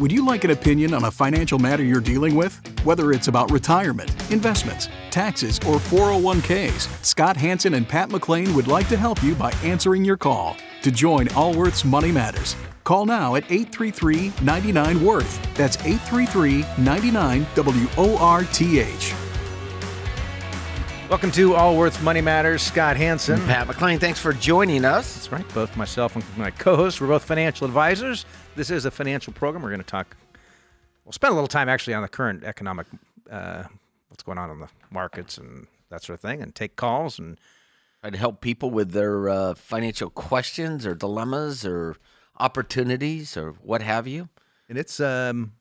Would you like an opinion on a financial matter you're dealing with? Whether it's about retirement, investments, taxes, or 401ks, Scott Hanson and Pat McClain would like to help you by answering your call. To join Allworth's Money Matters, call now at 833 99 Worth. That's 833 99 W O R T H. Welcome to Allworth's Money Matters. Scott Hanson. Pat McClain, thanks for joining us. That's right. Both myself and my co-host, we're both financial advisors. This is a financial program. We're going to talk. We'll spend a little time actually on the current economic, uh, what's going on in the markets and that sort of thing, and take calls and Try to help people with their uh, financial questions or dilemmas or opportunities or what have you. and it's um,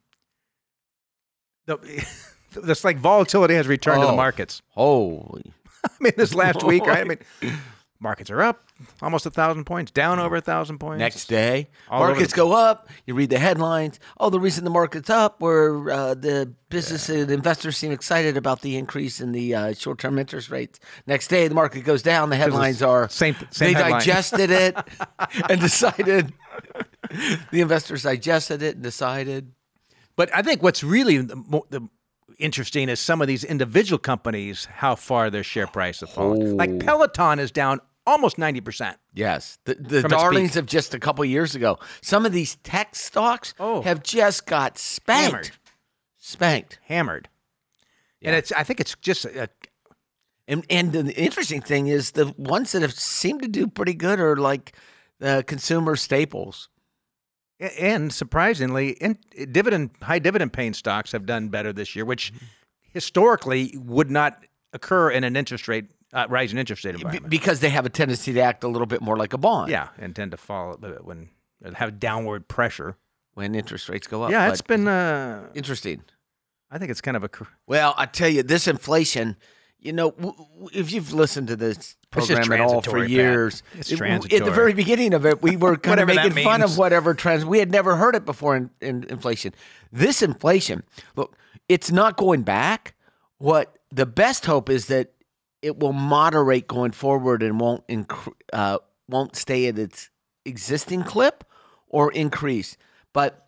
the, it's like volatility has returned to the Oh. markets. Holy. I mean, this last week, right? I mean, markets are up almost a thousand points, down over a thousand points. Next day, All markets the- go up. You read the headlines. Oh, the reason the market's up, where uh, the business and investors seem excited about the increase in the uh, short-term interest rates. Next day, the market goes down. The headlines are same- same they headline. digested it and decided. the investors digested it and decided. But I think what's really the, the interesting is some of these individual companies, how far their share price have fallen. Like Peloton is down almost 90%. Yes, the, the darlings of just a couple years ago. Some of these tech stocks Oh. have just got spanked. Hammered. Spanked. Hammered. And it's I think it's just a, And and the interesting thing is the ones that have seemed to do pretty good are like the consumer staples. And surprisingly, in, dividend high dividend paying stocks have done better this year, which historically would not occur in an interest rate uh, rising interest rate environment. because they have a tendency to act a little bit more like a bond. yeah, and tend to fall when have downward pressure. When interest rates go up. yeah, But it's been. Uh, interesting. I think it's kind of a. Well, I tell you, this inflation. You know, w- w- if you've listened to this program at all for years, it- At the very beginning of it, we were kind of making fun of whatever trends. We had never heard it before in, in inflation. This inflation, look, it's not going back. What the best hope is that it will moderate going forward and won't incre- uh, won't stay at its existing clip or increase. But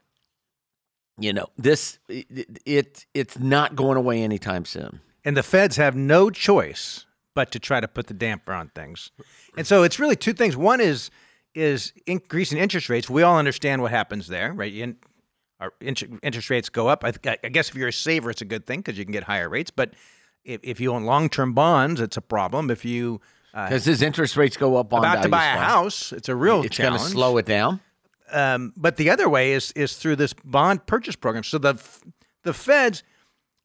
you know, this it, it it's not going away anytime soon. And the feds have no choice but to try to put the damper on things. And so it's really two things. One is is increasing interest rates. We all understand what happens there, right? In, our interest rates go up. I, th- I guess if you're a saver, it's a good thing because you can get higher rates. But if, if you own long term bonds, it's a problem. If you uh, Because his interest rates go up on about to buy a house, it's a real It's going to slow it down. Um, but the other way is is through this bond purchase program. So the the feds,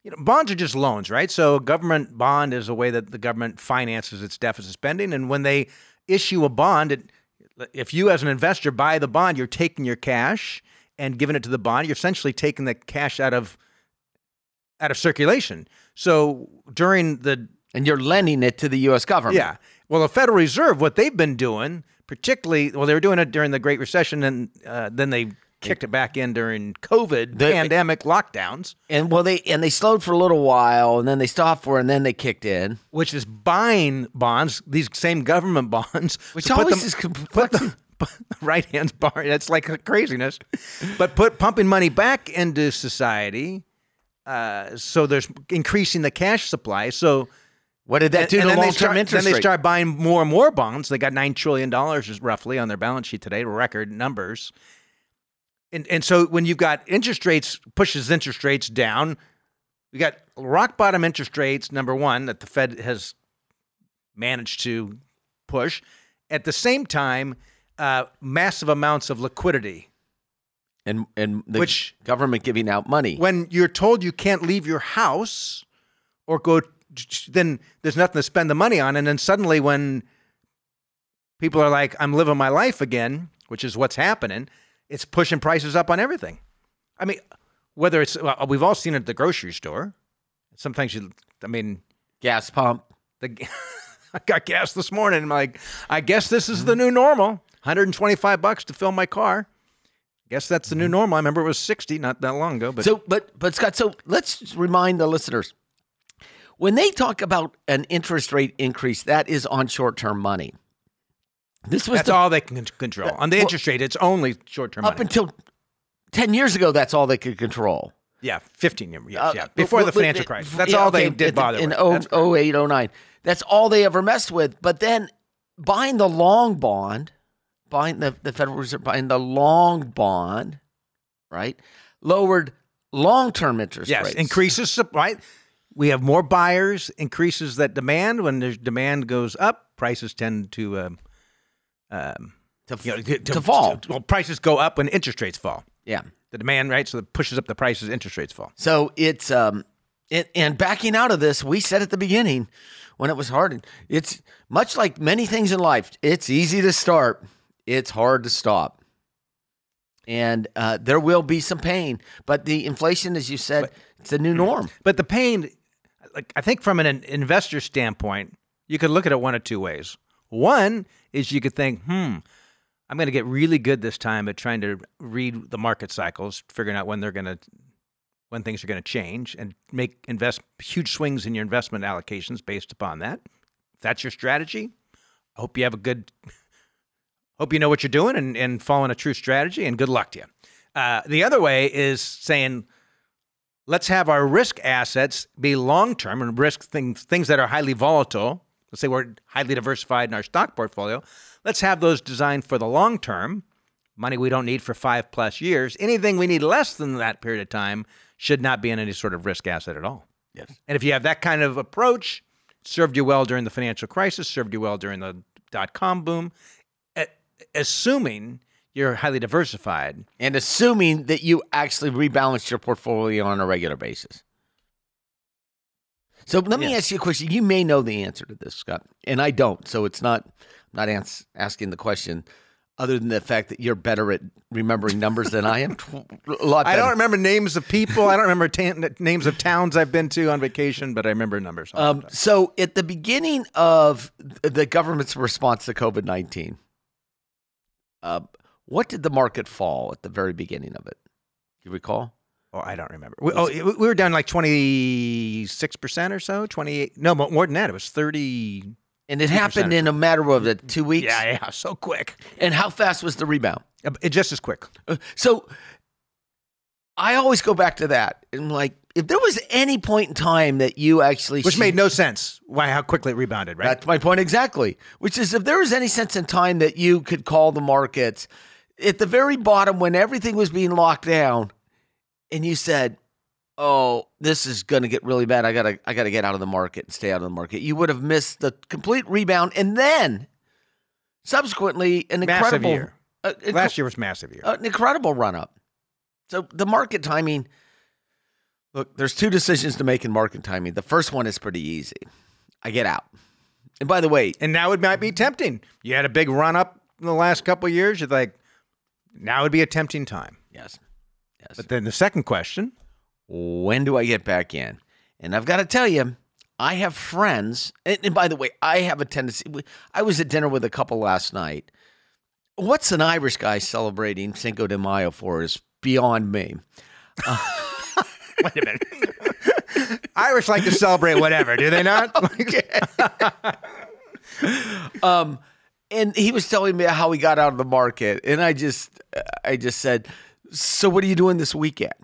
you know, bonds are just loans, right? So a government bond is a way that the government finances its deficit spending, and when they issue a bond, it, if you as an investor buy the bond, you're taking your cash and giving it to the bond. You're essentially taking the cash out of out of circulation. So during the And you're lending it to the U.S. government. yeah. Well, the Federal Reserve, what they've been doing, particularly, well, they were doing it during the Great Recession, and uh, then they kicked it back in during COVID The- pandemic lockdowns, And well, they and they slowed for a little while, and then they stopped for, and then they kicked in. which is buying bonds, these same government bonds, Which to put always them- is put the right hands bar. That's like craziness, but put pumping money back into society. Uh, so there's increasing the cash supply. So What did that do to then they long-term start, interest Then they rate? start buying more and more bonds. They got nine trillion dollars roughly on their balance sheet today, record numbers. And and so when you've got interest rates pushes interest rates down, we got rock bottom interest rates. Number one that the Fed has managed to push. At the same time, uh, massive amounts of liquidity. and and the Which- government giving out money. When you're told you can't leave your house or go, then there's nothing to spend the money on. And then suddenly, when people are like, I'm living my life again, which is what's happening, it's pushing prices up on everything. I mean, whether it's, well, we've all seen it at the grocery store. Sometimes you, I mean, Gas pump. the, I got gas this morning. I'm like, I guess this is the new normal. 125 bucks to fill my car. Guess that's the new mm-hmm. normal. I remember it was 60 not that long ago, but So, but but Scott, so let's remind the listeners when they talk about an interest rate increase, that is on short-term money. This was That's the, all they can con- control. On the well, interest rate, it's only short term up until ten years ago, that's all they could control. Yeah, 15 years. Yes, Uh, yeah. Before the financial crisis. That's yeah, all they did in- bother in with. oh- That's 08, 09. That's all they ever messed with. But then buying the long bond, buying the, the Federal Reserve, buying the long bond, right, lowered long term interest Yes, rates. increases supply. We have more buyers, increases that demand. When there's demand goes up, prices tend to um, um, to, you know, to, fall. well, prices go up when interest rates fall. yeah. The demand, right? So it pushes up the prices, interest rates fall. So it's um, it, and backing out of this, we said at the beginning when it was hard. It's much like many things in life. It's easy to start. It's hard to stop. And uh, there will be some pain, but the inflation, as you said, it's a new norm. But the pain, like I think from an investor standpoint, you could look at it one of two ways. One is you could think, hmm, I'm going to get really good this time at trying to read the market cycles, figuring out when they're going to, when things are going to change, and make invest huge swings in your investment allocations based upon that. If that's your strategy, I hope you have a good, hope you know what you're doing and, and following a true strategy, and good luck to you. Uh, the other way is saying, let's have our risk assets be long term and risk things things that are highly volatile. Let's say we're highly diversified in our stock portfolio. Let's have those designed for the long term, money we don't need for five plus years. Anything we need less than that period of time should not be in any sort of risk asset at all. Yes. And if you have that kind of approach, served you well during the financial crisis, served you well during the dot com boom, assuming you're highly diversified. And assuming that you actually rebalance your portfolio on a regular basis. So let me Yeah. ask you a question. You may know the answer to this, Scott, and I don't. So it's not I'm not ans- asking the question other than the fact that you're better at remembering numbers than I am. A lot I don't remember names of people. I don't remember ta- names of towns I've been to on vacation, but I remember numbers. Um, so at the beginning of the government's response to COVID nineteen, uh, what did the market fall at the very beginning of it? Do you recall? Oh, I don't remember. We, oh, we we were down like twenty six percent or so. Twenty eight. No, mo- more than that. It was thirty. And it happened in a matter of uh, two weeks. Yeah, yeah, so quick. And how fast was the rebound? Uh, It just as quick. Uh, So I always go back to that. And like, if there was any point in time that you actually Which sh- made no sense. Why? How quickly it rebounded, right? That's my point exactly. Which is, if there was any sense in time that you could call the markets at the very bottom when everything was being locked down, and you said, "Oh, this is going to get really bad. I gotta, I gotta get out of the market and stay out of the market," you would have missed the complete rebound, and then subsequently an Massive incredible year. uh, inc- Last year was massive year. an incredible run up. So the market timing. Look, there's two decisions to make in market timing. The first one is pretty easy. I get out. And by the way, and now it might be tempting. You had a big run up in the last couple of years. You're like, now would be a tempting time. yes, yes. But then the second question. when do I get back in? And I've got to tell you, I have friends. And, and by the way, I have a tendency. I was at dinner with a couple last night. What's an Irish guy celebrating Cinco de Mayo for is beyond me. Wait a minute. Irish like to celebrate whatever, do they not? Um, and he was telling me how he got out of the market, and I just, I just said, "So what are you doing this weekend?"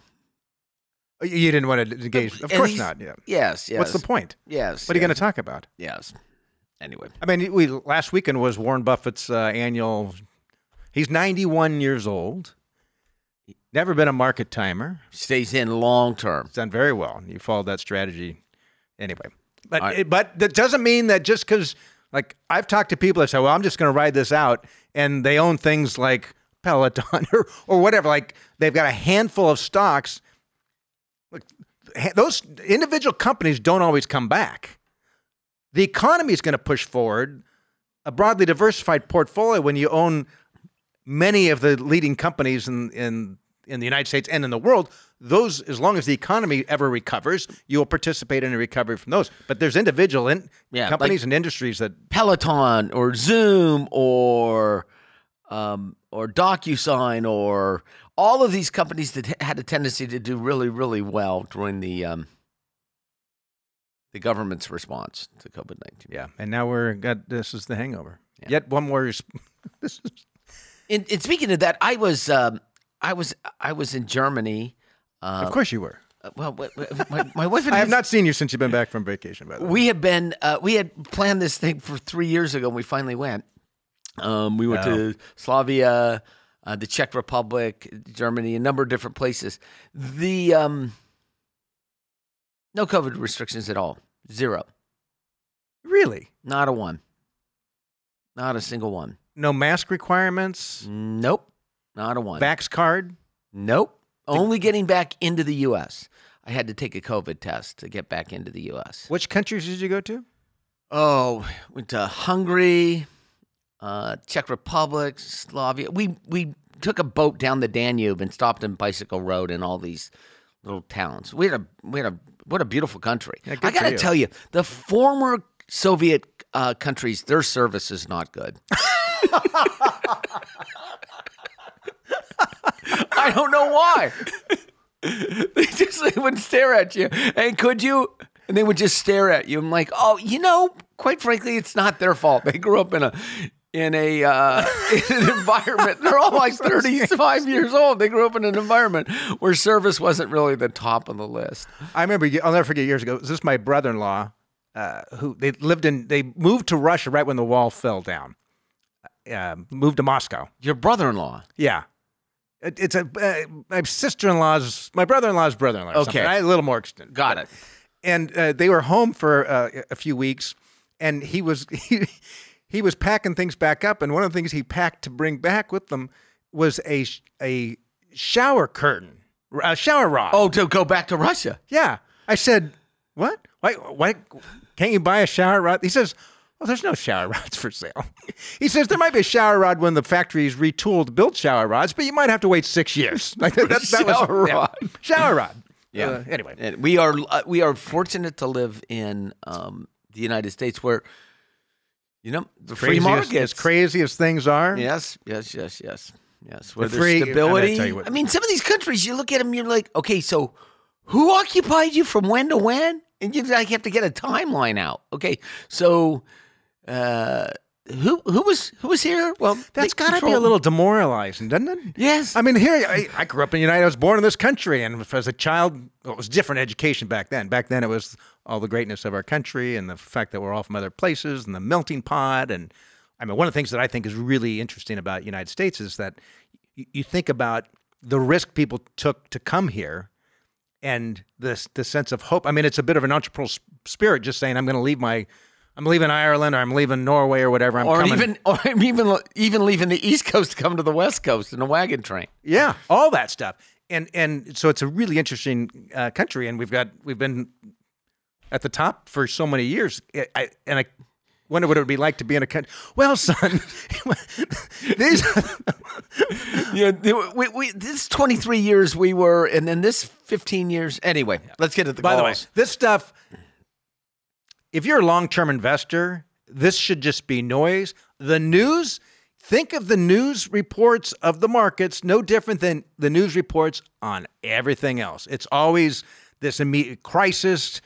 Uh, you didn't want to engage. Uh, of course not. Yeah. Yes, yes. What's the point? Yes. What are you going to talk about? Yes. Anyway, I mean, we last weekend was Warren Buffett's uh, annual. He's 91 years old. Never been a market timer. stays in long term. Done very well. You followed that strategy anyway. But right. it, but that doesn't mean that just because like I've talked to people that say, well, I'm just going to ride this out, and they own things like Peloton or or whatever. Like they've got a handful of stocks. Look, those individual companies don't always come back. The economy is going to push forward a broadly diversified portfolio when you own many of the leading companies in in in the United States and in the world, those as long as the economy ever recovers, you will participate in a recovery from those. But there's individual in, Yeah, companies and industries that Peloton or Zoom or um, or DocuSign or all of these companies that had a tendency to do really, really well during the um, the government's response to COVID nineteen. yeah. And now we're got this is the hangover. Yet one more. is- this is And, and speaking of that, I was um, I was I was in Germany. of course you were. Uh, well, my, my wife and I have his- not seen you since you've been back from vacation, by the way. We have been uh, we had planned this thing for three years ago. and We finally went. Um, we went to Slavia, uh, the Czech Republic, Germany, a number of different places. The um, no COVID restrictions at all. Zero. Really? Not a one. Not a single one. No mask requirements? Nope. Not a one. Vax card? Nope. Only getting back into the U.S. I had to take a COVID test to get back into the U.S. Which countries did you go to? Oh, went to Hungary, uh, Czech Republic, Slavia. We we took a boat down the Danube and stopped in Bicycle Road and all these little towns. We had a we had a what a beautiful country. Yeah, I got to tell you, the former Soviet uh, countries, their service is not good. I don't know why. they just they would stare at you. And could you? And they would just stare at you. I'm like, oh, you know, quite frankly, it's not their fault. They grew up in a in a uh, in an environment. They're all like 35 years old. They grew up in an environment where service wasn't really the top of the list. I remember, I'll never forget years ago, this is my brother in law uh, who they lived in, they moved to Russia right when the wall fell down. Uh, moved to Moscow. Your brother-in-law. Yeah. It, it's a uh, my sister in law's, my brother in law's brother in law. Okay. I, a little more extended. Got it. and uh, they were home for uh, a few weeks, and he was he, he was packing things back up, and one of the things he packed to bring back with them was a a shower curtain, a shower rod. Oh, to go back to Russia. yeah. I said, what? Why? Why can't you buy a shower rod? He says. Well, there's no shower rods for sale. He says there might be a shower rod when the factories retooled to build shower rods, but you might have to wait six years. Like that, that, that was- Shower yeah. rod. shower rod. Yeah. Uh, anyway, we are uh, we are fortunate to live in um, the United States where you know the free market. as crazy as things are. Yes, yes, yes, yes, yes. Where The free- stability. tell you what- I mean, some of these countries, you look at them, you're like, okay, so who occupied you from when to when? And you like have to get a timeline out. Okay, so uh, who who was who was here? Well, that's got to be a little demoralizing, doesn't it? Yes. I mean, here I, I grew up in the United. I was born in this country, and as a child, well, it was different education back then. Back then, it was all the greatness of our country and the fact that we're all from other places and the melting pot. And I mean, one of the things that I think is really interesting about the United States is that you, you think about the risk people took to come here and this the sense of hope. I mean, it's a bit of an entrepreneurial spirit, just saying I'm going to leave my, I'm leaving Ireland or I'm leaving Norway or whatever. I'm or coming. even or even even leaving the East Coast to come to the West Coast in a wagon train. Yeah, all that stuff, and and so it's a really interesting uh, country, and we've got we've been at the top for so many years. I, I, and I wonder what it would be like to be in a country. Well, son, these Yeah, we, we, this 23 years we were, and then this 15 years. Anyway, let's get to the by the way, this stuff. If you're a long-term investor, this should just be noise. The news. Think of the news reports of the markets no different than the news reports on everything else. It's always this immediate crisis.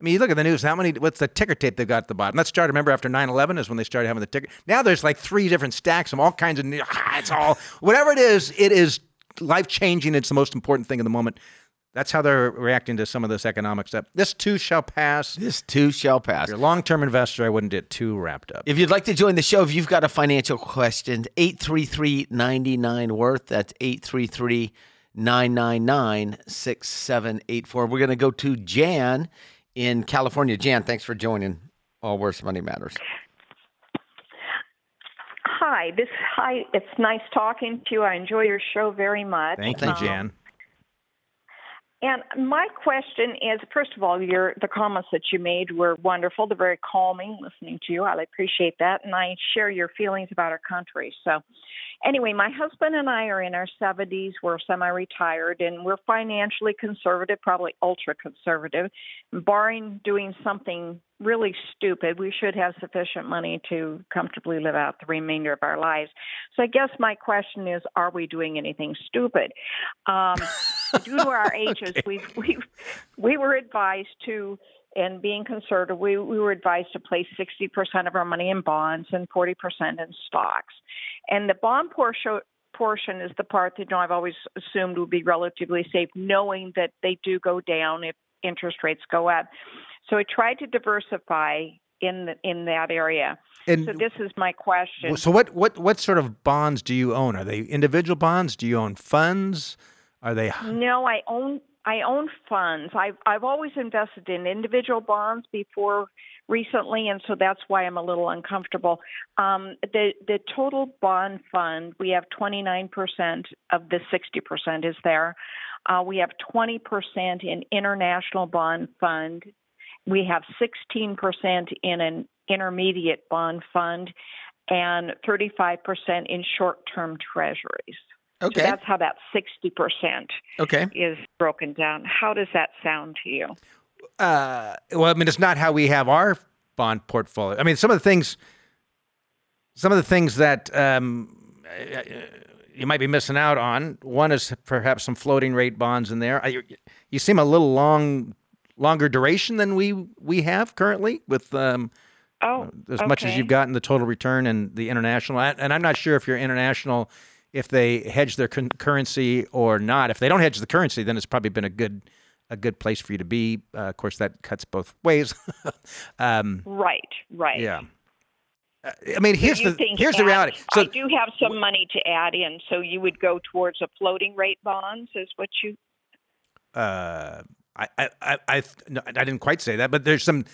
I mean, you look at the news, how many, what's the ticker tape they've got at the bottom? That started, remember, after 9 11 is when they started having the ticker. Now there's like three different stacks of all kinds of, news. Ah, it's all, whatever it is, it is life changing. It's the most important thing in the moment. That's how they're reacting to some of this economic stuff. This too shall pass. This too shall pass. you're a long term investor, I wouldn't get too wrapped up. If you'd like to join the show, if you've got a financial question, 833 99 Worth. That's 833 999 6784. We're going to go to Jan in California. Jan, thanks for joining Allworth's Money Matters. Hi, this hi. It's nice talking to you. I enjoy your show very much. Thank you, Um, Jan. And my question is, first of all, your the comments that you made were wonderful. They're very calming. Listening to you, I appreciate that, and I share your feelings about our country. So, anyway, my husband and I are in our 70s. We're semi-retired, and we're financially conservative, probably ultra conservative. Barring doing something really stupid, we should have sufficient money to comfortably live out the remainder of our lives. So, I guess my question is, are we doing anything stupid? Um, due to our ages, we we we were advised to. And being conservative, we, we were advised to place 60% of our money in bonds and 40% in stocks. And the bond portion portion is the part that you know I've always assumed would be relatively safe, knowing that they do go down if interest rates go up. So I tried to diversify in the, in that area. And so this is my question. so what what what sort of bonds do you own? Are they individual bonds? Do you own funds? Are they No, I own I own funds. I've I've always invested in individual bonds before recently, and so that's why I'm a little uncomfortable. Um, the the total bond fund we have 29% of the 60% is there. Uh, we have 20% in international bond fund. We have 16% in an intermediate bond fund, and 35% in short-term treasuries. Okay. So that's how that 60% okay. is broken down. How does that sound to you? Uh, well, I mean, it's not how we have our bond portfolio. I mean, some of the things, some of the things that um, you might be missing out on. One is perhaps some floating rate bonds in there. I, you seem a little long, longer duration than we we have currently with. Um, Oh, as much as you've gotten the total return and the international, and I'm not sure if your international, if they hedge their con- currency or not. If they don't hedge the currency, then it's probably been a good, a good place for you to be. Uh, of course, that cuts both ways. um, Right, right. yeah. Uh, I mean, here's the here's the reality. So I do have some money to add in, so you would go towards a floating rate bonds, is what you? uh, I I I I, no, I didn't quite say that, but there's some.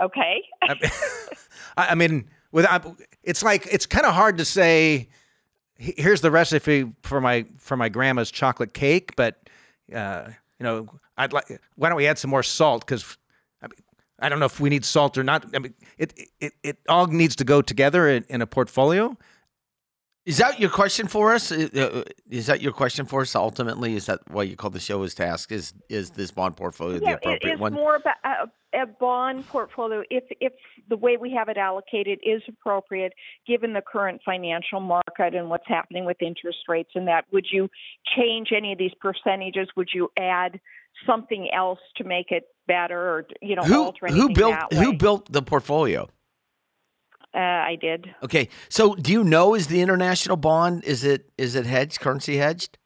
Okay. I, I mean, without it's like it's kind of hard to say. "He- Here's the recipe for my for my grandma's chocolate cake, but uh, you know, I'd like. Why don't we add some more salt? Because I, mean, I don't know if we need salt or not. I mean, it it it all needs to go together in, in a portfolio. Is that your question for us? Uh, uh, Is that your question for us? Ultimately, is that why you call the show? Is to ask is is this bond portfolio the Yeah, it appropriate is one? more about a, a bond portfolio. If if the way we have it allocated is appropriate, given the current financial market and what's happening with interest rates and that, would you change any of these percentages? Would you add something else to make it better, or you know, who who built that who built the portfolio? Uh, I did. Okay, so do you know is the international bond is it is it hedged currency hedged?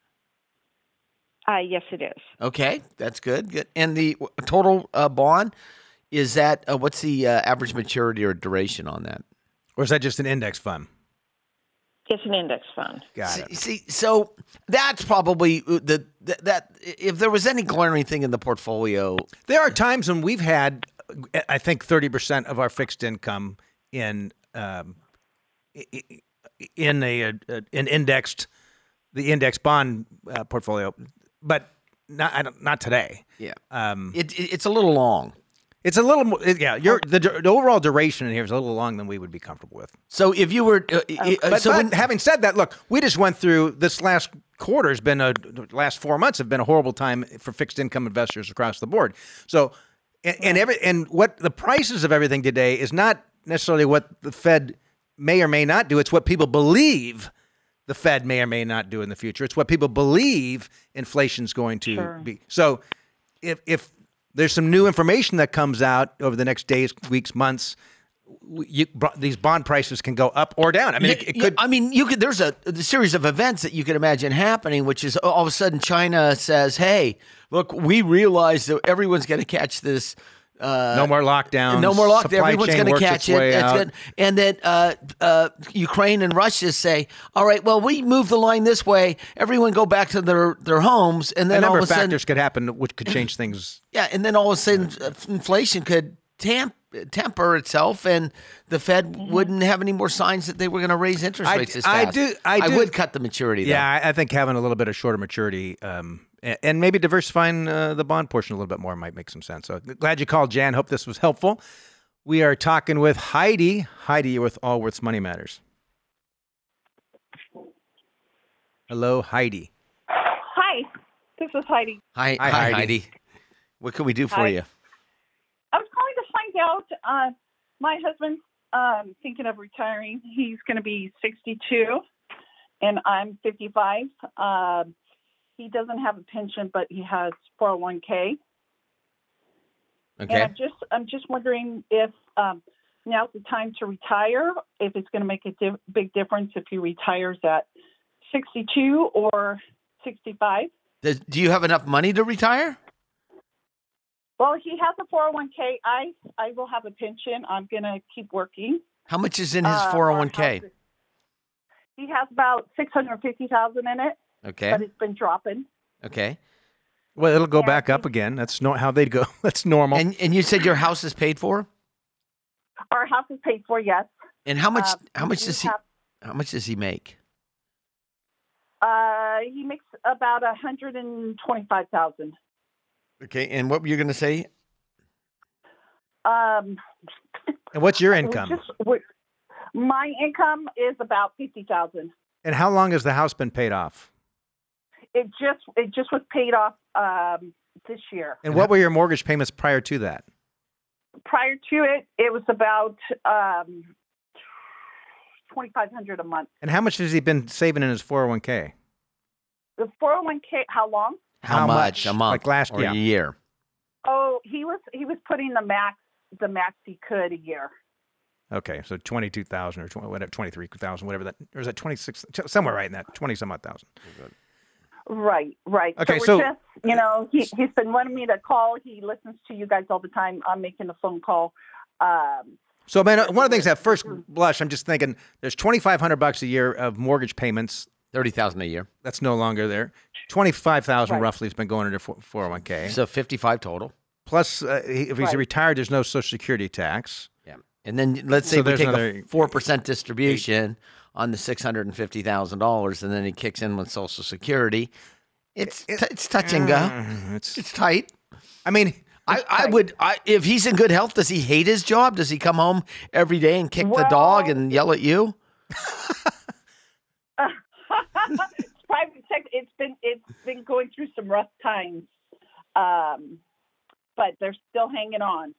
Uh, yes, it is. Okay, that's good. Good. And the total uh, bond is that uh, what's the uh, average maturity or duration on that? Or is that just an index fund? It's an index fund. Got see, it. see, so that's probably uh, the, the that if there was any glaring thing in the portfolio, There are times when we've had, I think, thirty percent of our fixed income in um, in a, a an indexed the index bond uh, portfolio, but not I don't, not today. yeah, Um, it, it it's a little long. it's a little more, yeah. Your the, the overall duration in here is a little long than we would be comfortable with. So if you were, uh, uh, But, so but when, having said that, look, we just went through this last quarter has been a last four months have been a horrible time for fixed income investors across the board. So, and, and every and what the prices of everything today is not necessarily what the Fed may or may not do. It's what people believe the Fed may or may not do in the future. It's what people believe inflation's going to Sure. be. So, if if there's some new information that comes out over the next days, weeks, months. You, these bond prices can go up or down. I mean, it, it could. I mean, you could. There's a, a series of events that you could imagine happening, which is all of a sudden China says, "Hey, look, we realize that everyone's going to catch this." Uh, No more lockdowns. No more lockdown. Supply Everyone's going to catch it. way That's out. good. And then uh, uh, Ukraine and Russia say, "All right, well, we move the line this way. Everyone go back to their their homes." And A then all of of a sudden, factors could happen which could change things. yeah, and then all of a sudden, uh, inflation could tamp, temper itself, and the Fed wouldn't have any more signs that they were going to raise interest I- rates as I fast. do- I do- would cut the maturity. Though. Yeah, I, I think having a little bit of shorter maturity um, a- and maybe diversifying uh, the bond portion a little bit more might make some sense. So glad you called, Jan. Hope this was helpful. We are talking with Heidi. Heidi, you're with Allworth's Money Matters. Hello, Heidi. Hi, this is Heidi. Hi, Hi, hi, Heidi. Heidi. What can we do for Hi. you? I was calling to find out. Uh, my husband's um, thinking of retiring. He's going to be 62, and I'm 55. Um he doesn't have a pension, but he has 401k. And Okay. I'm just, I'm just wondering if um, now's the time to retire. If it's going to make a di- big difference if he retires at 62 or 65. Does, do you have enough money to retire? Well, he has a 401k. I I will have a pension. I'm going to keep working. How much is in his Uh, 401k? our house is- He has about 650,000 in it, Okay. but it's been dropping. Okay. Well, it'll go Yeah, back up again. That's not how they'd go. That's normal. And and you said your house is paid for? Our house is paid for, yes. And how much Uh, how much does he have- how much does he make? Uh, he makes about 125,000. Okay. And what were you going to say? Um, and what's your we income? just- we- my income is about 50,000. and how long has the house been paid off? It just it just was paid off um, this year. And what were your mortgage payments prior to that? Prior to it, it was about um, 2,500 a month. And how much has he been saving in his 401k? The 401k, how long? How, How much? much? A month Like last or year. a year? Oh, he was he was putting the max the max he could a year. Okay, so twenty-two thousand or 20, whatever, twenty-three thousand, whatever that, or is that twenty-six? Somewhere right in that, twenty some odd thousand. Right, right. Okay, so, so- we're just, you know, he he's been wanting me to call. He listens to you guys all the time. I'm making a phone call. Um, So, man, one of the things at first blush, I'm just thinking, there's twenty-five hundred bucks a year of mortgage payments. Thirty thousand a year. That's no longer there. Twenty-five thousand Right. roughly has been going into four hundred one k. So fifty five total. Plus, uh, if he's Right. retired, there's no Social Security tax. Yeah. And then let's say So we take a four percent distribution on the six hundred and fifty thousand dollars, and then he kicks in with Social Security. It's t- it's touch and go. Uh, it's, It's tight. I mean, I, I would I, if he's in good health. Does he hate his job? Does he come home every day and kick the dog and yell at you? it's private sector. It's been it's been going through some rough times, um, but they're still hanging on.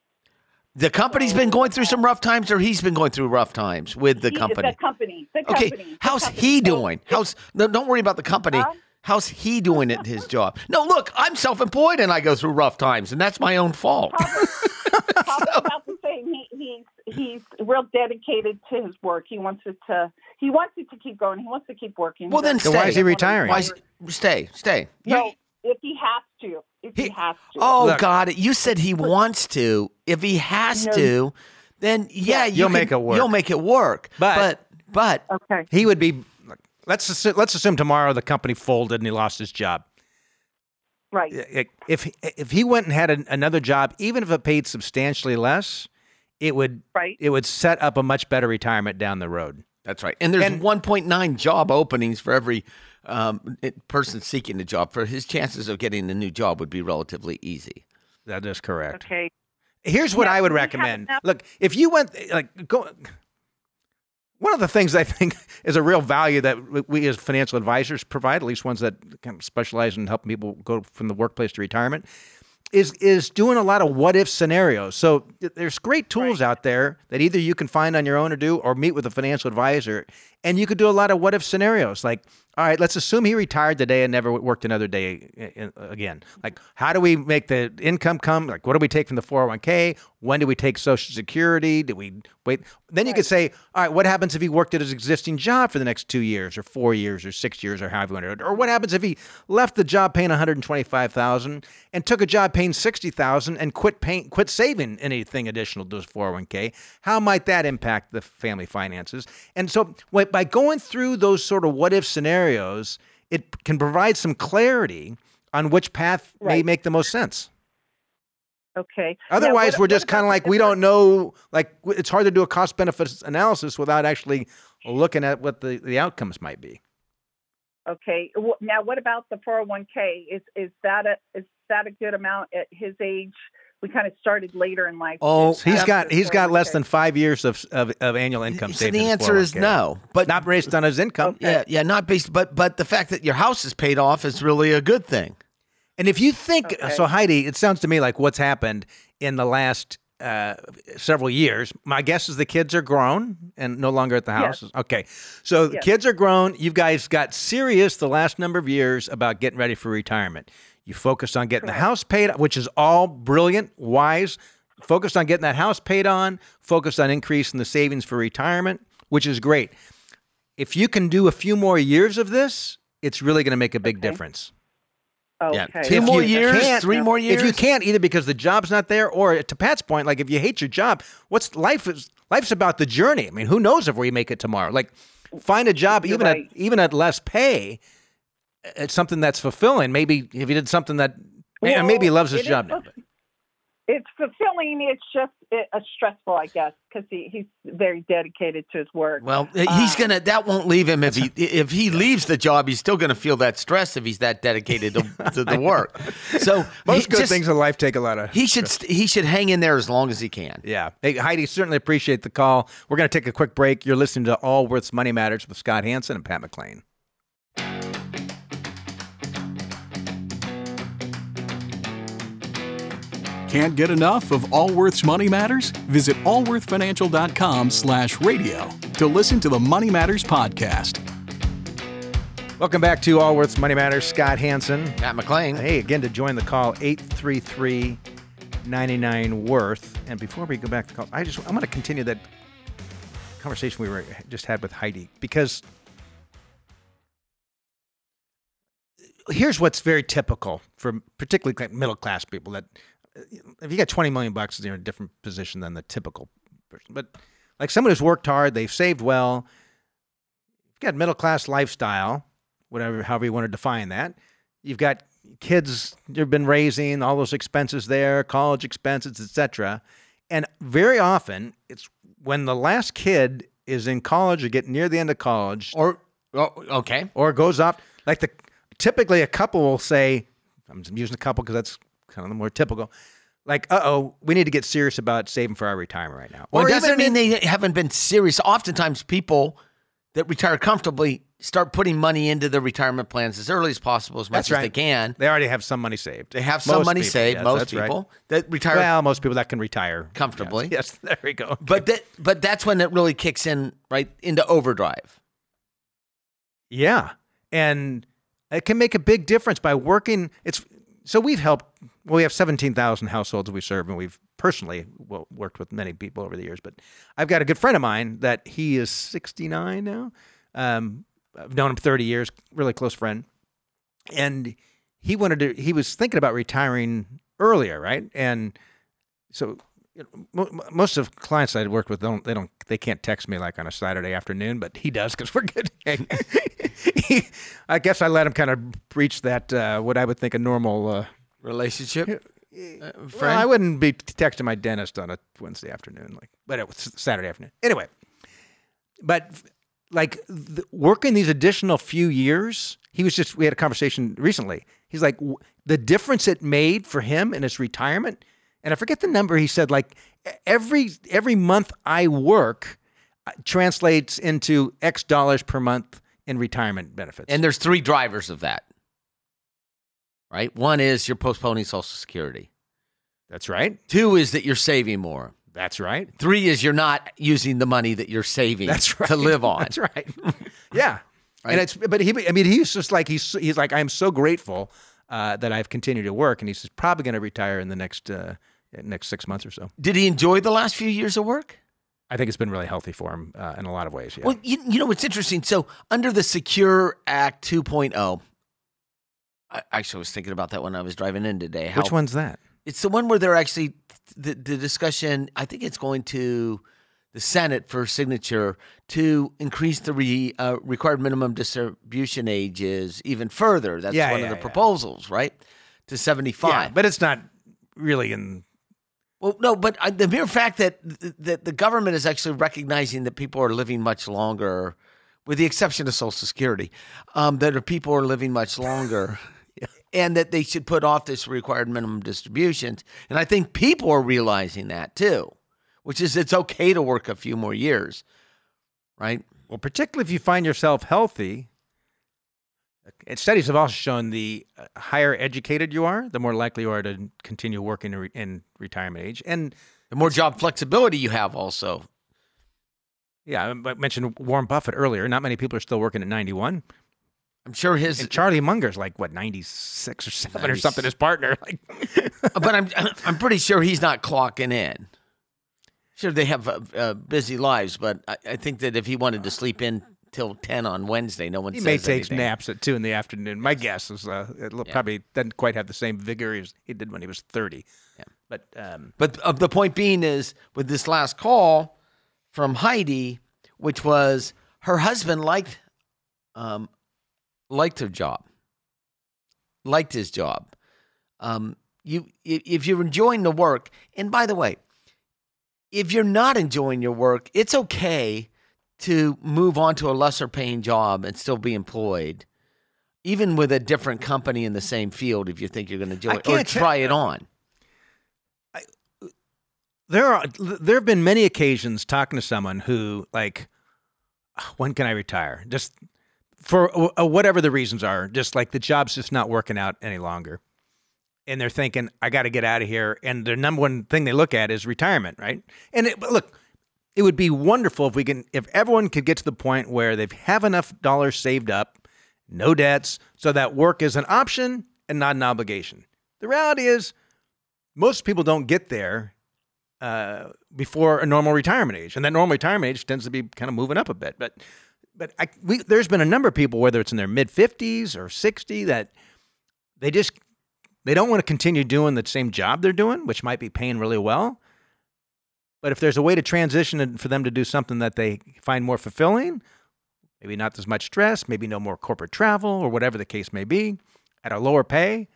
The company's been going through some rough times, or he's been going through rough times with the He- company. The company. The Okay, company. the how's company. he doing? How's no, don't worry about the company. Huh? How's he doing at his job? No, look, I'm self-employed and I go through rough times, and that's my own fault. Probably about the same. He, he's he's real dedicated to his work. He wants it to. He wants it to keep going. He wants to keep working. Well, then Then why is he retiring? Why is, stay, stay. You- No, if he has to. If he, He- has to. oh, Look. got it. You said he wants to. If he has No. to, then yeah, you You'll can- make it work. You'll make it work. But- but but Okay. he would be. Let's assume, let's assume tomorrow the company folded and he lost his job. Right. If if he went and had an, another job, even if it paid substantially less, it would Right. it would set up a much better retirement down the road. That's right. And there's And- 1.9 job openings for every um, person seeking a job. For his chances of getting a new job would be relatively easy. That is correct. Okay. Here's what Yeah, I would recommend. enough- Look, if you went like go. One of the things I think is a real value that we- we as financial advisors provide, at least ones that kind of specialize in helping people go from the workplace to retirement, is is doing a lot of what if scenarios. So there's great tools out there that either you can find on your own or do, or meet with a financial advisor, and you could do a lot of what if scenarios. Like, all right, let's assume he retired today and never worked another day again. Like, how do we make the income come? Like, what do we take from the 401k? When do we take Social Security? Do we wait? Then you could say, all right, what happens if he worked at his existing job for the next two years, or four years, or six years, or however you want to do it? Or what happens if he left the job paying 125,000 and took a job paying 60,000 and quit paying, quit saving anything additional to his 401k? How might that impact the family finances? And so, by going through those sort of what if scenarios, it can provide some clarity on which path may make the most sense. Okay. Now, Otherwise, what- we're just kind of like we don't know. Like it's hard to do a cost benefit analysis without actually looking at what the, the outcomes might be. Okay. Now, what about the 401k? Is is that a is that a good amount at his age? We kind of started later in life. Oh, to He's have got he's got less than five years of of, of annual income So saved. the in answer is no. But not based on his income. yeah, yeah, not based. But but the fact that your house is paid off is really a good thing. And if you think Okay. so, Heidi, it sounds to me like what's happened in the last uh, several years. My guess is the kids are grown and no longer at the house. Okay, so the kids are grown. You guys got serious the last number of years about getting ready for retirement. You focused on getting the house paid, which is all brilliant, wise. Focused on getting that house paid on. Focused on increasing the savings for retirement, which is great if you can do a few more years of this, it's really going to make a big Okay. difference. Yeah. Okay. Two If more you years, can't- three more years. If you can't, either because the job's not there, or to Pat's point, like if you hate your job, what's life is life's about the journey. I mean, who knows if we make it tomorrow? Like, find a job You're even right. at even at less pay. It's something that's fulfilling. Maybe if he did something that and maybe he loves his job now. It's fulfilling. It's just uh, stressful, I guess, because he, he's very dedicated to his work. Well, he's Uh, gonna. That won't leave him if he if he leaves the job. He's still gonna feel that stress if he's that dedicated to, to the work. So Most good just- things in life take a lot of. He should st- he should hang in there as long as he can. Yeah. Hey, Heidi, certainly appreciate the call. We're going to take a quick break. You're listening to Allworth's Money Matters with Scott Hanson and Pat McClain. Can't get enough of Allworth's Money Matters? Visit allworthfinancial.com slash radio to listen to the Money Matters podcast. Welcome back to Allworth's Money Matters. Scott Hanson. Pat McClain. Hey, again, to join the call, 833 99 Worth. And before we go back to the call, I just, I'm going to continue that conversation we were just had with Heidi because here's what's very typical for particularly middle class people that if you got 20 million bucks, you're in a different position than the typical person. But like someone who's worked hard, they've saved well, you've got middle class lifestyle, whatever, however you want to define that. You've got kids you've been raising, all those expenses there, college expenses, etc. And very often, it's when the last kid is in college or getting near the end of college, Or oh, okay. or goes off like the typically a couple will say i'm using a couple because that's kind of the more typical like uh-oh we need to get serious about saving for our retirement right now Well, Or it doesn't mean they haven't been serious. Oftentimes, people that retire comfortably start putting money into their retirement plans as early as possible, as much that's as right they can. they already have some money saved They have some Most money people, saved. yes, most that's right. people that retire well most people that can retire Comfortably. yes, yes there we go But that, but that's when it really kicks in, right into overdrive. Yeah. And it can make a big difference by working. It's so we've helped. Well, we have seventeen thousand households we serve, and we've personally well, worked with many people over the years. But I've got a good friend of mine that he is sixty nine now. Um, I've known him thirty years, really close friend, and he wanted to. He was thinking about retiring earlier, right? And so you know, mo- most of clients I work with don't they don't they can't text me like on a Saturday afternoon, but he does because we're good. he, I guess I let him kind of reach that uh, what I would think a normal. Uh, Relationship, uh, well. I wouldn't be texting my dentist on a Wednesday afternoon, like, but it was Saturday afternoon. Anyway, but like the, working these additional few years, he was just. We had a conversation recently. He's like w- the difference it made for him in his retirement, and I forget the number. He said like every every month I work uh, translates into X dollars per month in retirement benefits. and there's three drivers of that. Right. One is you're postponing Social Security. that's right. Two is that you're saving more. That's right. Three is you're not using the money that you're saving That's right. to live on. That's right. yeah. Right. And it's but he I mean he's just like he's he's like I'm so grateful uh, that I've continued to work and he's probably going to retire in the next uh, next 6 months or so. Did he enjoy the last few years of work? I think it's been really healthy for him uh, in a lot of ways. Yeah. Well, you, you know what's interesting? So, under the Secure Act 2.0, I actually was thinking about that when I was driving in today. How Which one's that? It's the one where they're actually the, the discussion. I think it's going to the Senate for signature to increase the re, uh, required minimum distribution ages even further. That's Yeah, one yeah, of the proposals, right? To seventy-five. Yeah, but it's not really in Well, no, but uh, the mere fact that that the government is actually recognizing that people are living much longer, with the exception of Social Security, um, that are people are living much longer, and that they should put off this required minimum distributions. And I think people are realizing that too, which is it's okay to work a few more years, right? well particularly if you find yourself healthy. And studies have also shown the uh, higher educated you are, the more likely you are to continue working in, re- in retirement age. And The more job flexibility you have, also. Yeah, I mentioned Warren Buffett earlier. Not many people are still working at 91. I'm sure his, And Charlie Munger's like what 96 or 7 or something his partner like but I'm I'm pretty sure he's not clocking in. Sure, they have uh, uh, busy lives, but I, I think that if he wanted to sleep in till ten on Wednesday. No one He says may take anything. naps at two in the afternoon. My guess is uh, it'll probably doesn't quite have the same vigor as he did when he was thirty. Yeah. But um, But uh, the point being is, with this last call from Heidi, which was her husband liked, um, liked her job, liked his job. Um, you, if if you're enjoying the work, and by the way, if you're not enjoying your work, it's okay to move on to a lesser paying job and still be employed, even with a different company in the same field. If you think you're going to do it, or try it on. there are there have been many occasions talking to someone who like when can i retire just for uh, whatever the reasons are just like the job's just not working out any longer and they're thinking i got to get out of here and the number one thing they look at is retirement right and it, look it would be wonderful if we can if everyone could get to the point where they have enough dollars saved up no debts so that work is an option and not an obligation the reality is most people don't get there uh, before a normal retirement age, and that normal retirement age tends to be kind of moving up a bit. But but I, we, there's been a number of people, whether it's in their mid 50s or 60, that they just they don't want to continue doing the same job they're doing, which might be paying really well. But if there's a way to transition and for them to do something that they find more fulfilling, maybe not as much stress, maybe no more corporate travel or whatever the case may be, at a lower pay,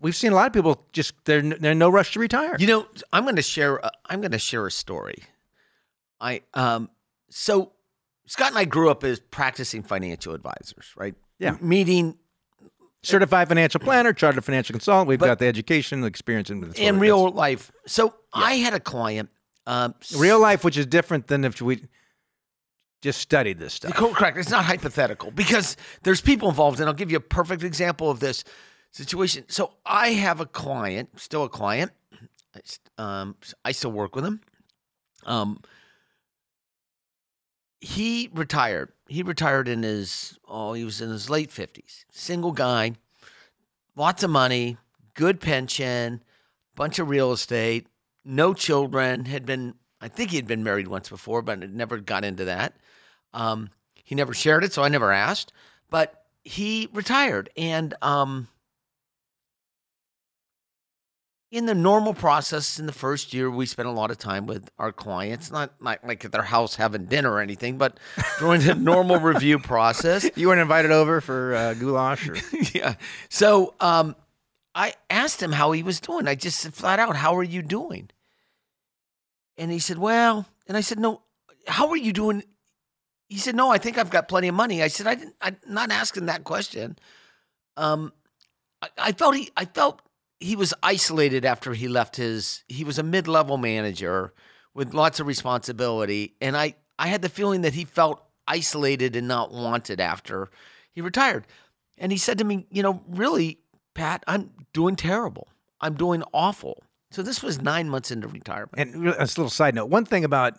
we've seen a lot of people just they're they're in no rush to retire. You know, I'm going to share. uh, I'm going to share a story. I um. So Scott and I grew up as practicing financial advisors, right? Yeah. M- Meeting certified financial planner, chartered financial consultant. We've But- got the education, the experience in, in real life. So I had a client. Um, real life, which is different than if we just studied this stuff. Correct. It's not hypothetical because there's people involved, and I'll give you a perfect example of this situation. So I have a client, still a client. I Um, I still work with him. Um, he retired. He retired in his oh, he was in his late fifties. Single guy, lots of money, good pension, bunch of real estate, no children. Had been, I think he had been married once before, but never got into that. Um, he never shared it, so I never asked. But he retired, and um, in the normal process, in the first year, we spent a lot of time with our clients, not, not like at their house having dinner or anything, but during the normal review process. You weren't invited over for uh, goulash, or yeah. So um, I asked him how he was doing. I just said flat out, "How are you doing?" And he said, "Well," and I said, "No, how are you doing?" He said, "No, I think I've got plenty of money." I said, "I didn't. I'm not asking that question." Um, I, I felt he, I felt he was isolated after he left his. He was a mid-level manager with lots of responsibility, and I, I had the feeling that he felt isolated and not wanted after he retired. And he said to me, "You know, really, Pat, I'm doing terrible. I'm doing awful." So this was nine months into retirement. and uh, as a little side note, one thing about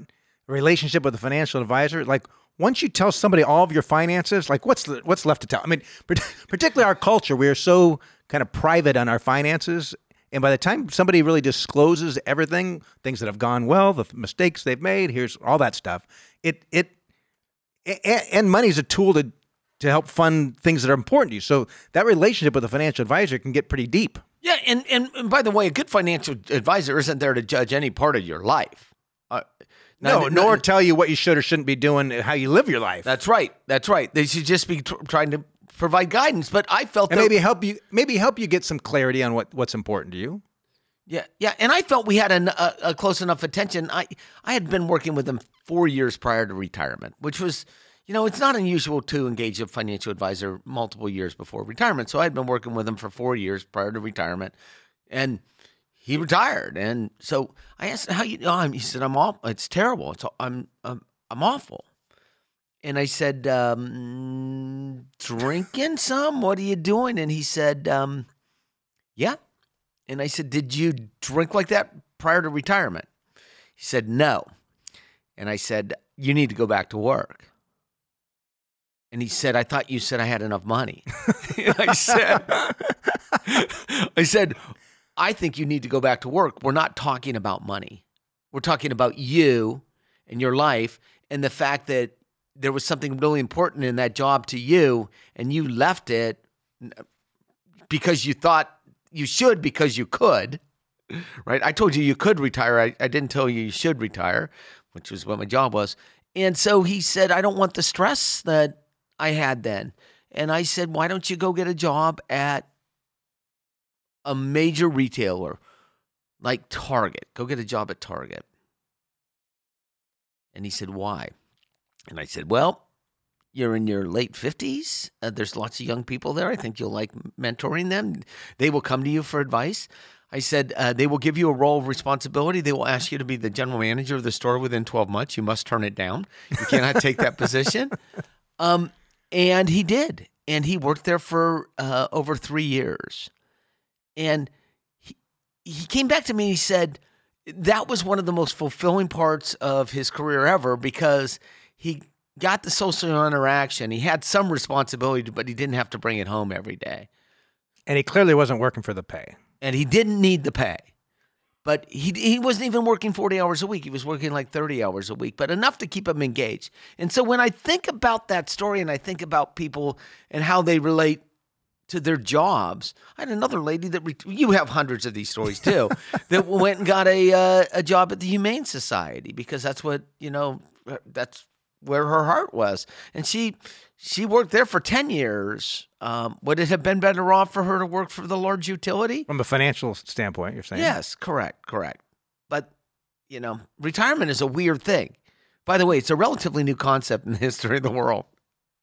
relationship with a financial advisor, like once you tell somebody all of your finances, like what's what's left to tell? I mean, particularly our culture, we are so kind of private on our finances. And by the time somebody really discloses everything, things that have gone well, the mistakes they've made, here's all that stuff. It it and money is a tool to to help fund things that are important to you. So that relationship with a financial advisor can get pretty deep. Yeah, and, and and by the way, a good financial advisor isn't there to judge any part of your life. Uh, No, nor tell you what you should or shouldn't be doing, uh, how you live your life. That's right. That's right. They should just be tr- trying to provide guidance. But I felt and that, maybe help you maybe help you get some clarity on what, what's important to you. yeah, yeah, and I felt we had an, a, a close enough attention. I I had been working with them four years prior to retirement, which was, you know, it's not unusual to engage a financial advisor multiple years before retirement. So I had been working with him for four years prior to retirement, and he retired. And so I asked, him, "How you?" Oh, he said, "I'm off. It's terrible. It's I'm I'm, I'm awful." And I said, um, "Drinking some? What are you doing?" And he said, um, "Yeah." And I said, "Did you drink like that prior to retirement?" He said, "No." And I said, "You need to go back to work." And he said, "I thought you said I had enough money." I said, "I said, I think you need to go back to work. We're not talking about money. We're talking about you and your life and the fact that there was something really important in that job to you and you left it because you thought you should because you could, right? I told you you could retire. I, I didn't tell you you should retire, which was what my job was. And so he said, I don't want the stress that I had then. And I said, why don't you go get a job at a major retailer like Target? Go get a job at Target. And he said, why? And I said, well, you're in your late 50s. Uh, there's lots of young people there. I think you'll like mentoring them. They will come to you for advice. I said, uh, they will give you a role of responsibility. They will ask you to be the general manager of the store within 12 months. You must turn it down. You cannot take that position. Um, and he did. And he worked there for uh, over three years. And he, he came back to me and he said, that was one of the most fulfilling parts of his career ever because he got the social interaction. He had some responsibility, but he didn't have to bring it home every day. And he clearly wasn't working for the pay. And he didn't need the pay. But he, he wasn't even working 40 hours a week. He was working like 30 hours a week, but enough to keep him engaged. And so when I think about that story and I think about people and how they relate to their jobs, I had another lady that re- you have hundreds of these stories too that went and got a uh, a job at the Humane Society because that's what you know that's where her heart was, and she she worked there for ten years. Um, would it have been better off for her to work for the large utility? From a financial standpoint, you're saying? Yes, correct, correct. But you know, retirement is a weird thing. By the way, it's a relatively new concept in the history of the world.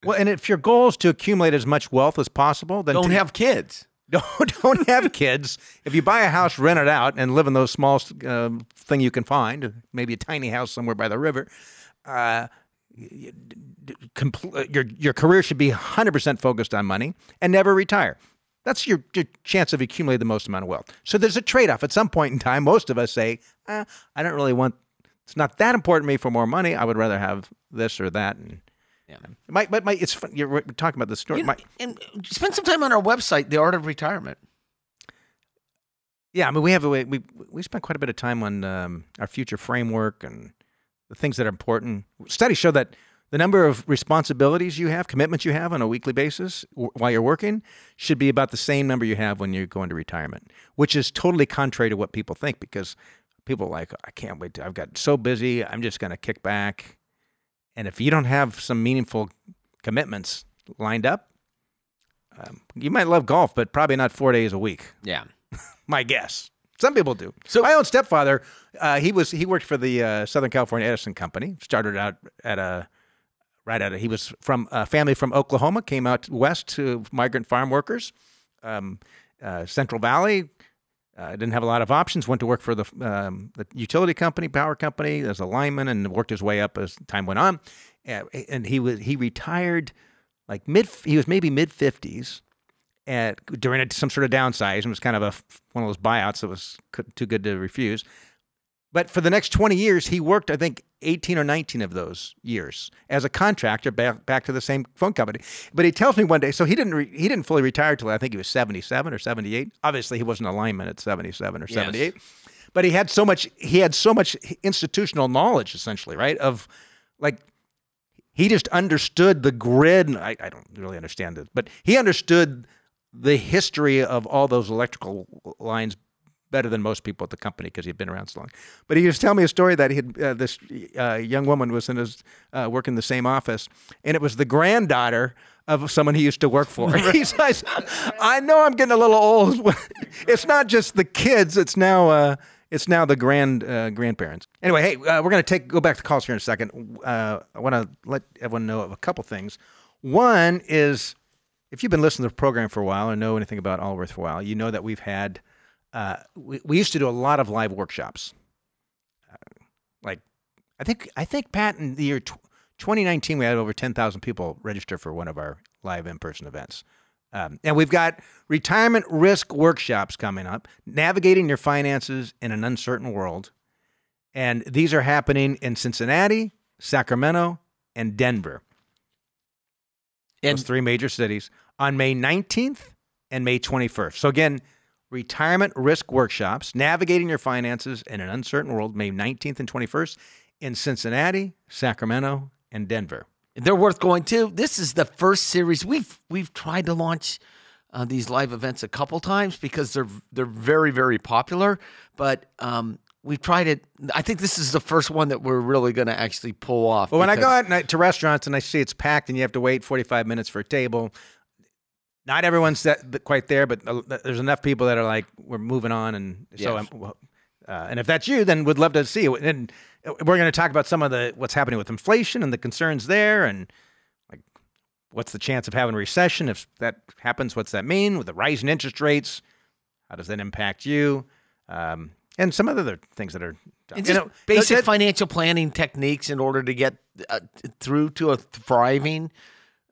Well, and if your goal is to accumulate as much wealth as possible, then don't to, have kids. Don't don't have kids. If you buy a house, rent it out, and live in the smallest uh, thing you can find, maybe a tiny house somewhere by the river. Uh, compl- your your career should be 100% focused on money and never retire. That's your, your chance of accumulating the most amount of wealth. So there's a trade off. At some point in time, most of us say, eh, I don't really want, it's not that important to me for more money. I would rather have this or that. And yeah. My, but my, it's fun. You're talking about the story. You know, and spend some time on our website, The Art of Retirement. Yeah, I mean, we have we we, we spent quite a bit of time on um, our future framework and the things that are important. Studies show that the number of responsibilities you have, commitments you have on a weekly basis while you're working, should be about the same number you have when you go into retirement, which is totally contrary to what people think because people are like, I can't wait. To, I've got so busy. I'm just going to kick back. And if you don't have some meaningful commitments lined up, um, you might love golf, but probably not four days a week. Yeah. My guess. Some people do. So my own stepfather, uh, he was he worked for the uh, Southern California Edison Company. Started out at a right out of he was from a family from Oklahoma. Came out west to migrant farm workers. Um, uh, Central Valley uh, didn't have a lot of options. Went to work for the um, the utility company, power company, as a lineman, and worked his way up as time went on. and he was he retired like mid. He was maybe mid fifties at, during some sort of downsize and was kind of a one of those buyouts that was too good to refuse. But for the next 20 years, he worked, I think, 18 or 19 of those years as a contractor back, back to the same phone company. But he tells me one day, so he didn't re, he didn't fully retire till I think he was 77 or 78. Obviously, he wasn't a lineman at 77 or 78. Yes. But he had so much he had so much institutional knowledge, essentially, right? Of like he just understood the grid. I, I don't really understand it, but he understood the history of all those electrical lines better than most people at the company because he'd been around so long. But he was telling me a story that he had, uh, this uh, young woman was in his uh, working in the same office, and it was the granddaughter of someone he used to work for. he says, "I know I'm getting a little old. it's not just the kids; it's now." Uh, it's now the grand uh, grandparents. Anyway, hey, uh, we're going to take go back to calls here in a second. I want to let everyone know of a couple things. One is if you've been listening to the program for a while or know anything about Allworth for a while, you know that we've had, uh, we, we used to do a lot of live workshops. Uh, like, I think, I think, Pat, in the year t- 2019, we had over 10,000 people register for one of our live in person events. Um, and we've got retirement risk workshops coming up, navigating your finances in an uncertain world. And these are happening in Cincinnati, Sacramento, and Denver. And, Those three major cities on May 19th and May 21st. So again, retirement risk workshops, navigating your finances in an uncertain world, May 19th and 21st in Cincinnati, Sacramento, and Denver. They're worth going to. This is the first series we've we've tried to launch uh, these live events a couple times because they're they're very very popular. But um, we've tried it. I think this is the first one that we're really going to actually pull off. But when I go out I- to restaurants and I see it's packed and you have to wait 45 minutes for a table, not everyone's that, quite there, but uh, there's enough people that are like, we're moving on. And so, Yes. Well, uh, and if that's you, then we'd love to see it. And uh, we're going to talk about some of the what's happening with inflation and the concerns there, and like what's the chance of having a recession if that happens? What's that mean with the rising interest rates? How does that impact you? Um, and some other things that are And you know, basic that- financial planning techniques in order to get uh, through to a thriving,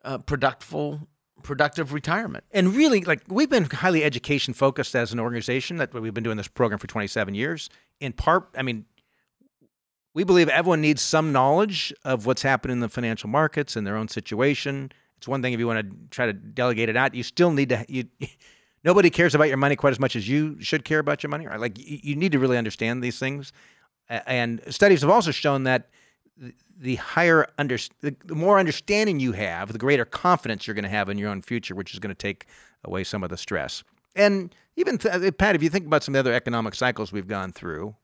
uh, productive, productive retirement. and really like we've been highly education focused as an organization that we've been doing this program for 27 years. In part i mean we believe everyone needs some knowledge of what's happening in the financial markets and their own situation. It's one thing if you want to try to delegate it out you still need to you nobody cares about your money quite as much as you should care about your money right? Like you, need to really understand these things. And studies have also shown that th- the higher under the, more understanding you have, the greater confidence you're going to have in your own future, which is going to take away some of the stress. And even th- uh, Pat, if you think about some of the other economic cycles we've gone through,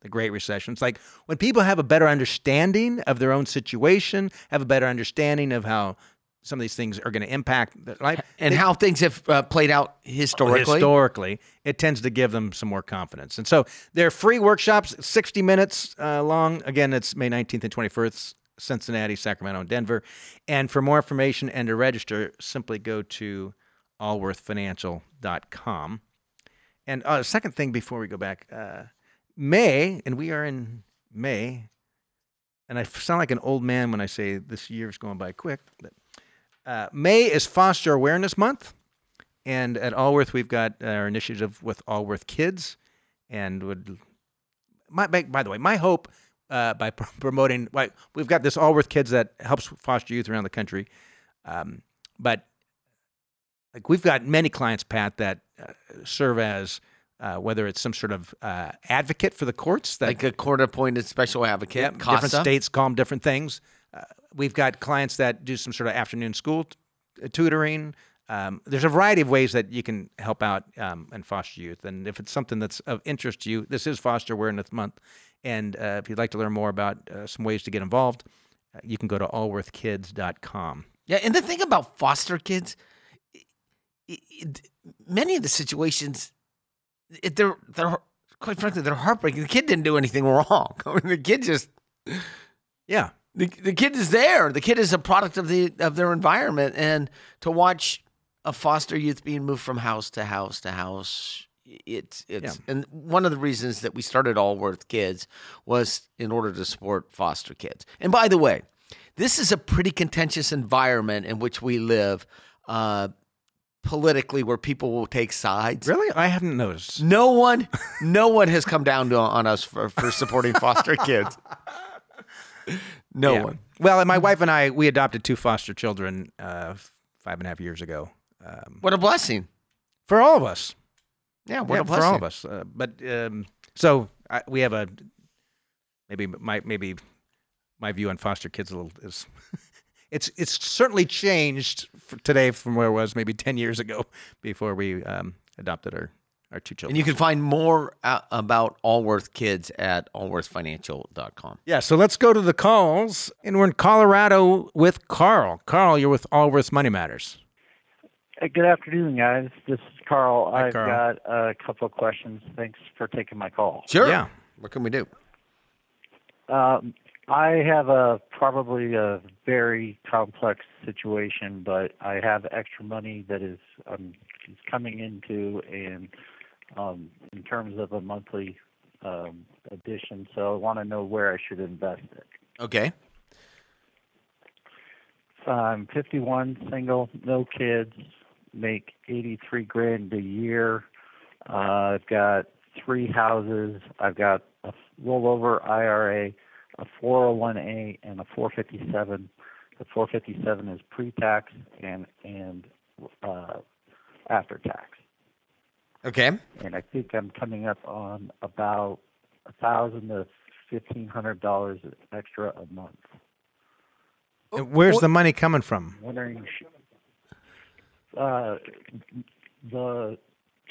the Great Recession, it's like when people have a better understanding of their own situation, have a better understanding of how some of these things are going to impact their life, And how things have uh, played out historically. historically, it tends to give them some more confidence. And so they're free workshops, 60 minutes uh, long. Again, it's May 19th and 21st, Cincinnati, Sacramento, and Denver. And for more information and to register, simply go to allworthfinancial.com. And uh, second thing before we go back, uh, May, and we are in May, and I sound like an old man when I say this year is going by quick, but uh, May is Foster Awareness Month. And at Allworth, we've got our initiative with Allworth Kids, and would my by, by the way, my hope uh, by pr- promoting like we've got this Allworth Kids that helps foster youth around the country, um, but like we've got many clients, Pat, that uh, serve as uh, whether it's some sort of uh, advocate for the courts, that like a court appointed special advocate. Different states call them different things. We've got clients that do some sort of afternoon school t- uh, tutoring. Um, there's a variety of ways that you can help out um, and foster youth. And if it's something that's of interest to you, this is Foster Awareness Month. And uh, if you'd like to learn more about uh, some ways to get involved, uh, you can go to allworthkids.com. Yeah, and the thing about foster kids, i- i- many of the situations, it, they're they're quite frankly they're heartbreaking. The kid didn't do anything wrong. I mean, the kid just Yeah. The, the kid is there. The kid is a product of the of their environment, and to watch a foster youth being moved from house to house to house, it's it's and one of the reasons that we started Allworth Kids was in order to support foster kids. And by the way, this is a pretty contentious environment in which we live. Uh, politically where people will take sides Really? I haven't noticed. no one no one has come down to, on us for, for supporting foster kids no Yeah. one Well, and my wife and I, we adopted two foster children uh, five and a half years ago um, what a blessing for all of us. Yeah, what yeah, a blessing. for all of us. Uh, but um, so I, we have a maybe my maybe my view on foster kids a little is it's it's certainly changed today from where it was maybe ten years ago before we um, adopted our our two children. And you can find more uh, about Allworth Kids at allworthfinancial.com. yeah, so let's go to the calls, and we're in Colorado with Carl. Carl, you're with Allworth Money Matters. Hey, Good afternoon, guys. This is Carl. Hi, I've Carl. got a couple of questions. Thanks for taking my call. Sure. Yeah. What can we do? Um, I have a probably a very complex situation, but I have extra money that is um, is coming into and um, in terms of a monthly um, addition. So I want to know where I should invest it. Okay. I'm 51, single, no kids, make 83 grand a year. Uh, I've got three houses. I've got a rollover IRA, a 401a, and a 457. The 457 is pre-tax and and uh, after tax. Okay. And I think I'm coming up on about a thousand to fifteen hundred dollars extra a month. Where's the money coming from? wondering, uh, the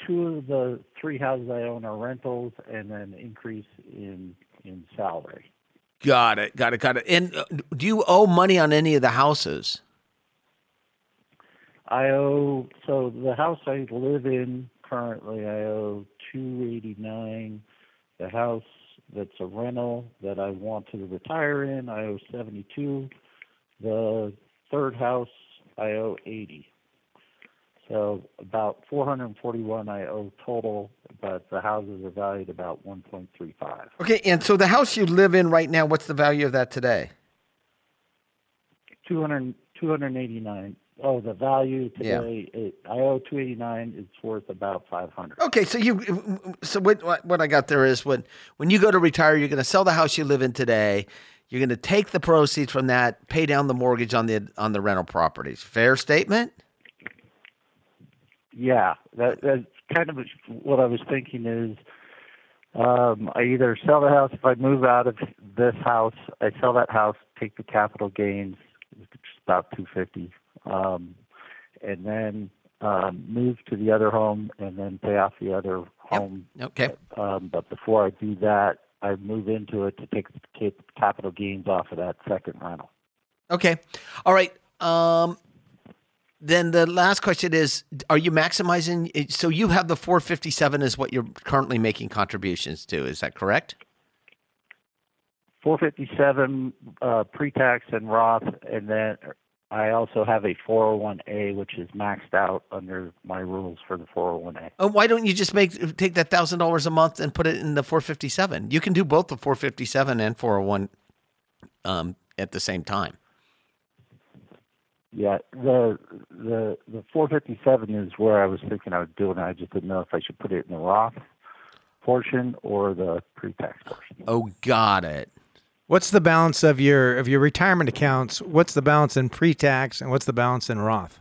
two of the three houses I own are rentals, and then increase in in salary. Got it. Got it. Got it. And uh, do you owe money on any of the houses? I owe so the house I live in currently I owe two eighty nine. The house that's a rental that I want to retire in I owe seventy two. The third house I owe eighty. So about four hundred and forty one I owe total, but the houses are valued about one point three five. Okay. And so the house you live in right now, what's the value of that today? 200, 289. Oh, the value Yeah. today, it, I owe 289. It's worth about 500. Okay, so you so what what I got there is when when you go to retire, you're going to sell the house you live in today. You're going to take the proceeds from that, pay down the mortgage on the on the rental properties. Fair statement. Yeah, that, that's kind of what I was thinking is um, I either sell the house if I move out of this house, I sell that house, take the capital gains, it's about 250, um, and then um, move to the other home and then pay off the other home. Okay. Um, but before I do that, I move into it to take the capital gains off of that second rental. Okay. All right. Um, then the last question is: Are you maximizing? So you have the 457 is what you're currently making contributions to. Is that correct? 457 uh, pre-tax and Roth, and then I also have a 401a, which is maxed out under my rules for the 401a. Oh, why don't you just make take that thousand dollars a month and put it in the 457? You can do both the 457 and 401 um, at the same time. Yeah, the the the 457 is where I was thinking I would do it. and I just didn't know if I should put it in the Roth portion or the pre-tax portion. Oh, got it. What's the balance of your of your retirement accounts? What's the balance in pre-tax and what's the balance in Roth?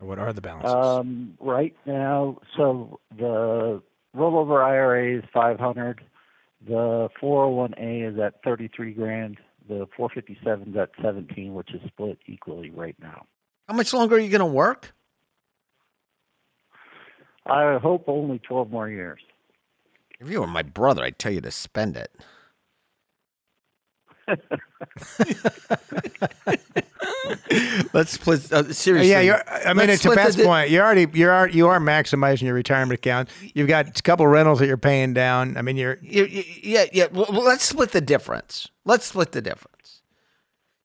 Or what are the balances? Um, right now, so the rollover IRA is 500. The 401a is at 33 grand. The 457 is at 17, which is split equally right now. How much longer are you going to work? I hope only 12 more years. If you were my brother, I'd tell you to spend it. Let's split. Uh, seriously. yeah, you're, I mean, let's to split Pat's the- point, you're already you're you are maximizing your retirement account. You've got a couple rentals that you're paying down. I mean, you're You- you- yeah, yeah. Well, well, let's split the difference. Let's split the difference.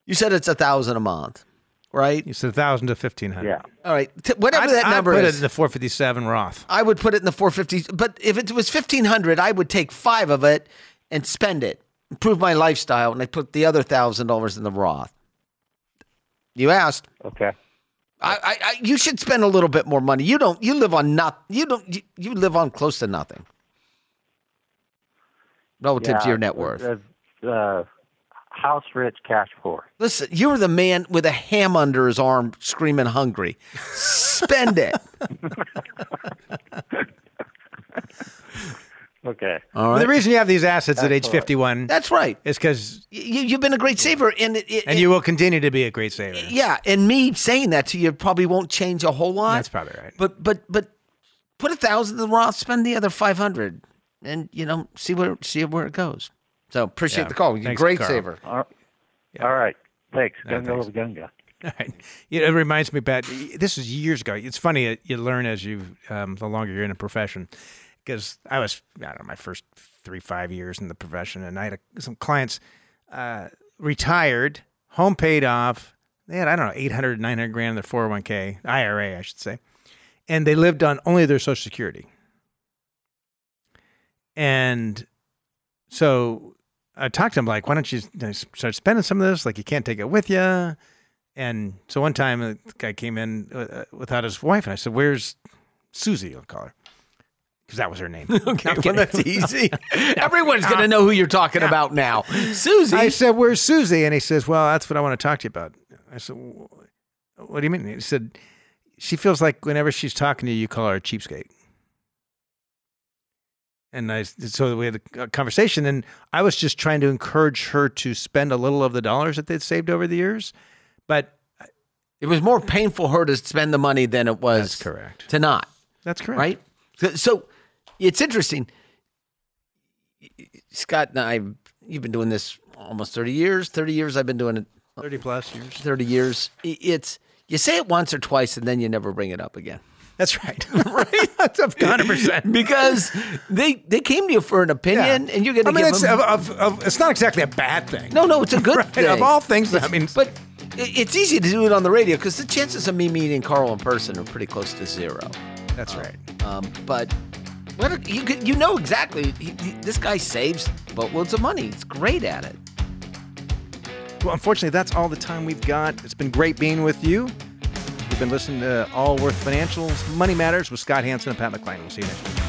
You said it's a thousand a month, right? you said a thousand to fifteen hundred. Yeah. All right. T- whatever I'd, that I'd number put is. it in the 457 Roth. I would put it in the 450. But if it was 1500, I would take five of it and spend it, improve my lifestyle, and I put the other thousand dollars in the Roth. You asked. Okay. I, I, I, you should spend a little bit more money. You don't. You live on not. You don't. You, you live on close to nothing relative to your net worth. Uh, house rich, cash poor. Listen, you're the man with a ham under his arm, screaming hungry. Spend it. Okay. All Well, the reason you have these assets at age Excellent. 51 That's right. is because You, you've been a great saver, and it, it, and you will continue to be a great saver. Yeah, and me saying that to you probably won't change a whole lot. That's probably right. But but but put a thousand in the Roth, spend the other five hundred, and you know see where see where it goes. So appreciate Yeah. the call. You're a Thanks, great Carl. saver. All all right. Thanks. Yeah, Gunga thanks. with Gunga. All right. Yeah, It reminds me, Pat. This is years ago. It's funny uh, you learn as you um, the longer you're in a profession. Because I was, I don't know, my first three five years in the profession, and I had a, some clients uh, retired, home paid off. They had I don't know 800, 900 grand in their 401k IRA, I should say, and they lived on only their Social Security. And so I talked to him like, why don't you start spending some of this? Like you can't take it with you. And so one time the guy came in uh, without his wife, and I said, "Where's Susie?" I'll call her because that was her name. Okay, well that's easy. Everyone's gonna know who you're talking about now. Susie. I said, "Where's Susie?" And he says, "Well, that's what I want to talk to you about." I said, "What do you mean?" He said, "She feels like whenever she's talking to you, you call her a cheapskate." And I so we had a conversation, and I was just trying to encourage her to spend a little of the dollars that they'd saved over the years. But It was more painful for her to spend the money than it was That's correct. to not. that's correct, right? So, so it's interesting. Scott and I, you've been doing this almost 30 years. 30 years I've been doing it. Thirty plus years. 30 years. It's you say it once or twice and then you never bring it up again. That's right. right. That's a hundred percent. Because they they came to you for an opinion and you're going to I mean, it's them of, of, of, it's not exactly a bad thing. No, no, it's a good Right, thing. of all things, I mean- but it's easy to do it on the radio because the chances of me meeting Carl in person are pretty close to zero. That's right. Um, but you you know exactly he, he- this guy saves boatloads of money. He's great at it. Well, unfortunately, that's all the time we've got. It's been great being with you. You've been listening to Allworth Financials Money Matters with Scott Hanson and Pat McClain. We'll see you next week.